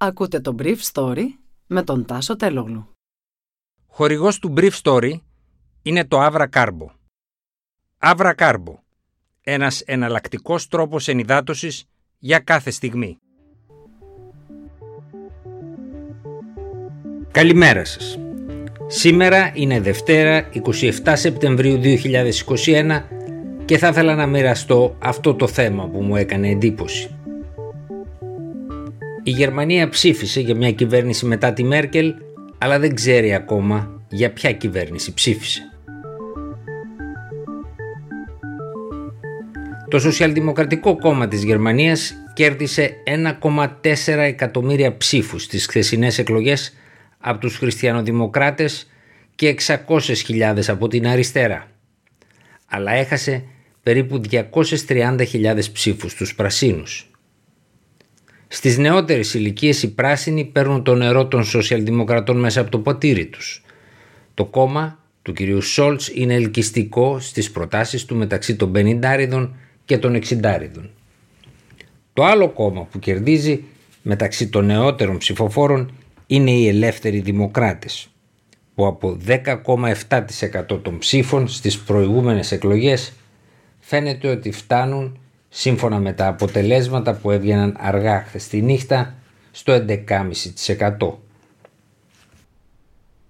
Ακούτε το Brief Story με τον Τάσο Τελόγλου. Χορηγός του Brief Story είναι το Avra Carbo. Avra Carbo. Ένας εναλλακτικός τρόπος ενυδάτωσης για κάθε στιγμή. Καλημέρα σας. Σήμερα είναι Δευτέρα 27 Σεπτεμβρίου 2021 και θα ήθελα να μοιραστώ αυτό το θέμα που μου έκανε εντύπωση. Η Γερμανία ψήφισε για μια κυβέρνηση μετά τη Μέρκελ, αλλά δεν ξέρει ακόμα για ποια κυβέρνηση ψήφισε. Το Σοσιαλδημοκρατικό Κόμμα της Γερμανίας κέρδισε 1,4 εκατομμύρια ψήφους στις χθεσινές εκλογές από τους χριστιανοδημοκράτες και 600.000 από την αριστερά. Αλλά έχασε περίπου 230.000 ψήφους στους πρασίνους. Στις νεότερες ηλικίες οι πράσινοι παίρνουν το νερό των σοσιαλδημοκρατών μέσα από το ποτήρι τους. Το κόμμα του κυρίου Σόλτς είναι ελκυστικό στις προτάσεις του μεταξύ των 50 και των 60 Το άλλο κόμμα που κερδίζει μεταξύ των νεότερων ψηφοφόρων είναι οι ελεύθεροι δημοκράτες που από 10,7% των ψήφων στις προηγούμενες εκλογές φαίνεται ότι φτάνουν σύμφωνα με τα αποτελέσματα που έβγαιναν αργά χθες τη νύχτα στο 11,5%.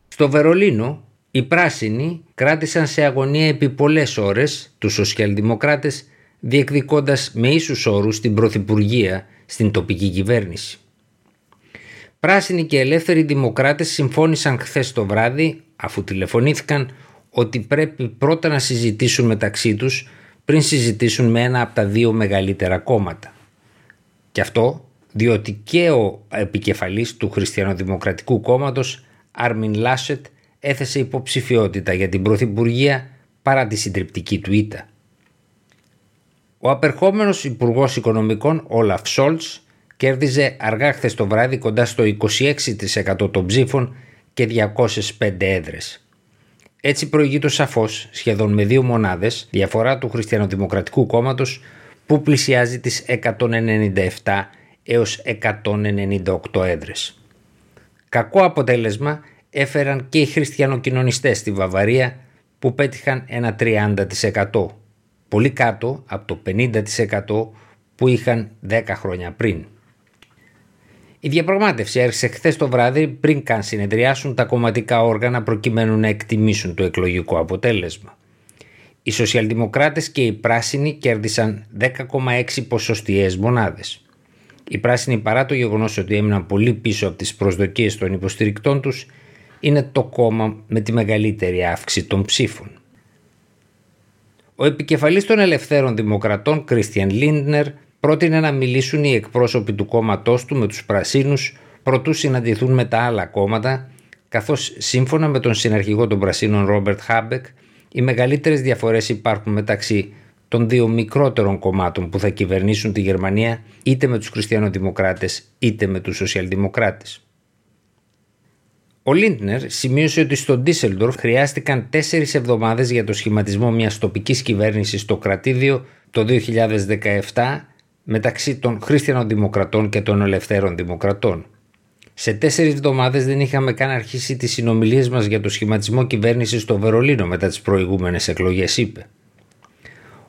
Στο Βερολίνο οι πράσινοι κράτησαν σε αγωνία επί πολλές ώρες τους σοσιαλδημοκράτες διεκδικώντας με ίσους όρους την πρωθυπουργία στην τοπική κυβέρνηση. Πράσινοι και ελεύθεροι δημοκράτες συμφώνησαν χθες το βράδυ αφού τηλεφωνήθηκαν ότι πρέπει πρώτα να συζητήσουν μεταξύ τους πριν συζητήσουν με ένα από τα δύο μεγαλύτερα κόμματα. Και αυτό διότι και ο επικεφαλής του Χριστιανοδημοκρατικού Κόμματος, Άρμιν Λάσετ, έθεσε υποψηφιότητα για την Πρωθυπουργία παρά τη συντριπτική του ήττα. Ο απερχόμενος Υπουργός Οικονομικών, Όλαφ Σόλτς, κέρδιζε αργά χθες το βράδυ κοντά στο 26% των ψήφων και 205 έδρες. Έτσι προηγείται σαφώς σχεδόν με δύο μονάδες διαφορά του Χριστιανοδημοκρατικού κόμματος που πλησιάζει τις 197 έως 198 έδρες. Κακό αποτέλεσμα έφεραν και οι χριστιανοκοινωνιστές στη Βαβαρία που πέτυχαν ένα 30%, πολύ κάτω από το 50% που είχαν 10 χρόνια πριν. Η διαπραγμάτευση άρχισε χθες το βράδυ πριν καν συνεδριάσουν τα κομματικά όργανα προκειμένου να εκτιμήσουν το εκλογικό αποτέλεσμα. Οι σοσιαλδημοκράτες και οι πράσινοι κέρδισαν 10,6 ποσοστιαίες μονάδες. Οι πράσινοι παρά το γεγονός ότι έμειναν πολύ πίσω από τις προσδοκίες των υποστηρικτών τους είναι το κόμμα με τη μεγαλύτερη αύξηση των ψήφων. Ο επικεφαλής των ελευθέρων δημοκρατών Κρίστιαν Λίντνερ πρότεινε να μιλήσουν οι εκπρόσωποι του κόμματός του με τους πρασίνους προτού συναντηθούν με τα άλλα κόμματα, καθώς σύμφωνα με τον συναρχηγό των πρασίνων Ρόμπερτ Χάμπεκ, οι μεγαλύτερες διαφορές υπάρχουν μεταξύ των δύο μικρότερων κομμάτων που θα κυβερνήσουν τη Γερμανία είτε με τους χριστιανοδημοκράτες είτε με τους σοσιαλδημοκράτες. Ο Λίντνερ σημείωσε ότι στο Ντίσελντορφ χρειάστηκαν τέσσερις εβδομάδες για το σχηματισμό μιας τοπικής κυβέρνησης στο κρατήδιο το 2017 μεταξύ των Χριστιανών Δημοκρατών και των Ελευθέρων Δημοκρατών. Σε τέσσερις εβδομάδες δεν είχαμε καν αρχίσει τις συνομιλίες μας για το σχηματισμό κυβέρνησης στο Βερολίνο μετά τις προηγούμενες εκλογές, είπε.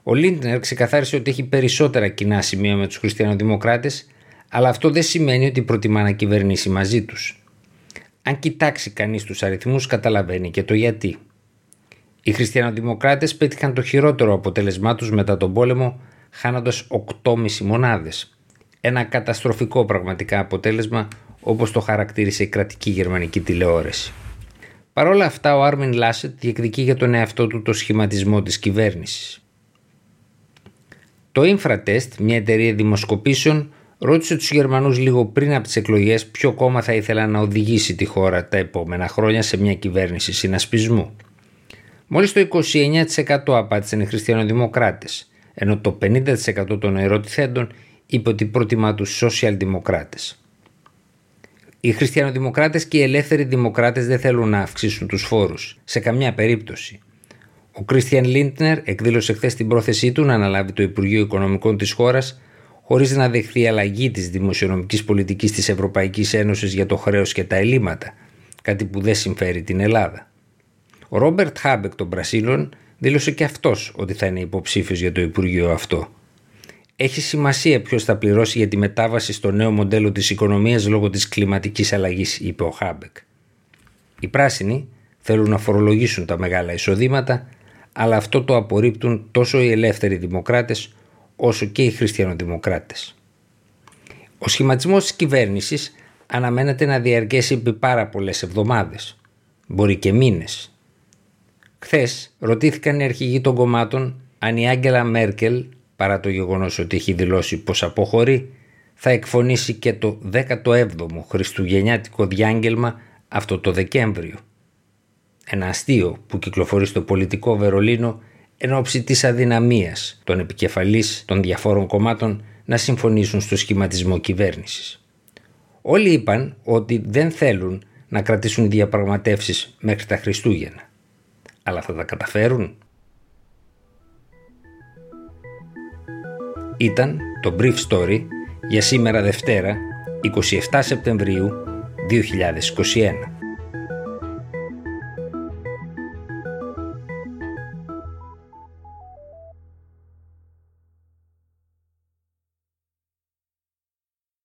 Ο Λίντνερ ξεκαθάρισε ότι έχει περισσότερα κοινά σημεία με τους Χριστιανοδημοκράτες, αλλά αυτό δεν σημαίνει ότι προτιμά να κυβερνήσει μαζί τους. Αν κοιτάξει κανείς τους αριθμούς, καταλαβαίνει και το γιατί. Οι Χριστιανοδημοκράτες πέτυχαν το χειρότερο αποτέλεσμά τους μετά τον πόλεμο χάνοντας 8,5 μονάδες. Ένα καταστροφικό πραγματικά αποτέλεσμα όπως το χαρακτήρισε η κρατική γερμανική τηλεόραση. Παρ' όλα αυτά ο Άρμιν Λάσετ διεκδικεί για τον εαυτό του το σχηματισμό της κυβέρνησης. Το Infratest, μια εταιρεία δημοσκοπήσεων, ρώτησε τους Γερμανούς λίγο πριν από τις εκλογές ποιο κόμμα θα ήθελα να οδηγήσει τη χώρα τα επόμενα χρόνια σε μια κυβέρνηση συνασπισμού. Μόλις το 29% απάντησαν οι χριστιανοδημοκράτες, ενώ το 50% των ερωτηθέντων είπε ότι προτιμά τους σοσιαλδημοκράτες. Οι χριστιανοδημοκράτες και οι ελεύθεροι δημοκράτες δεν θέλουν να αυξήσουν τους φόρους, σε καμιά περίπτωση. Ο Κρίστιαν Λίντνερ εκδήλωσε χθες την πρόθεσή του να αναλάβει το Υπουργείο Οικονομικών της χώρας, χωρίς να δεχθεί αλλαγή της δημοσιονομικής πολιτικής της Ευρωπαϊκής Ένωσης για το χρέος και τα ελλείμματα, κάτι που δεν συμφέρει την Ελλάδα. Ο Ρόμπερτ Χάμπεκ των Πρασίνων δήλωσε και αυτός ότι θα είναι υποψήφιος για το Υπουργείο αυτό. Έχει σημασία ποιος θα πληρώσει για τη μετάβαση στο νέο μοντέλο της οικονομίας λόγω της κλιματικής αλλαγής, είπε ο Χάμπεκ. Οι πράσινοι θέλουν να φορολογήσουν τα μεγάλα εισοδήματα, αλλά αυτό το απορρίπτουν τόσο οι ελεύθεροι δημοκράτες όσο και οι χριστιανοδημοκράτες. Ο σχηματισμός της κυβέρνησης αναμένεται να διαρκέσει επί πάρα πολλές εβδομάδες, μπορεί και μήνες. Χθες ρωτήθηκαν οι αρχηγοί των κομμάτων αν η Άγγελα Μέρκελ, παρά το γεγονός ότι έχει δηλώσει πως αποχωρεί, θα εκφωνήσει και το 17ο Χριστουγεννιάτικο διάγγελμα αυτό το Δεκέμβριο. Ένα αστείο που κυκλοφορεί στο πολιτικό Βερολίνο εν ώψη της αδυναμίας των επικεφαλής των διαφόρων κομμάτων να συμφωνήσουν στο σχηματισμό κυβέρνησης. Όλοι είπαν ότι δεν θέλουν να κρατήσουν διαπραγματεύσεις μέχρι τα Χριστούγεννα. Αλλά θα τα καταφέρουν. Ήταν το Brief Story για σήμερα Δευτέρα 27 Σεπτεμβρίου 2021.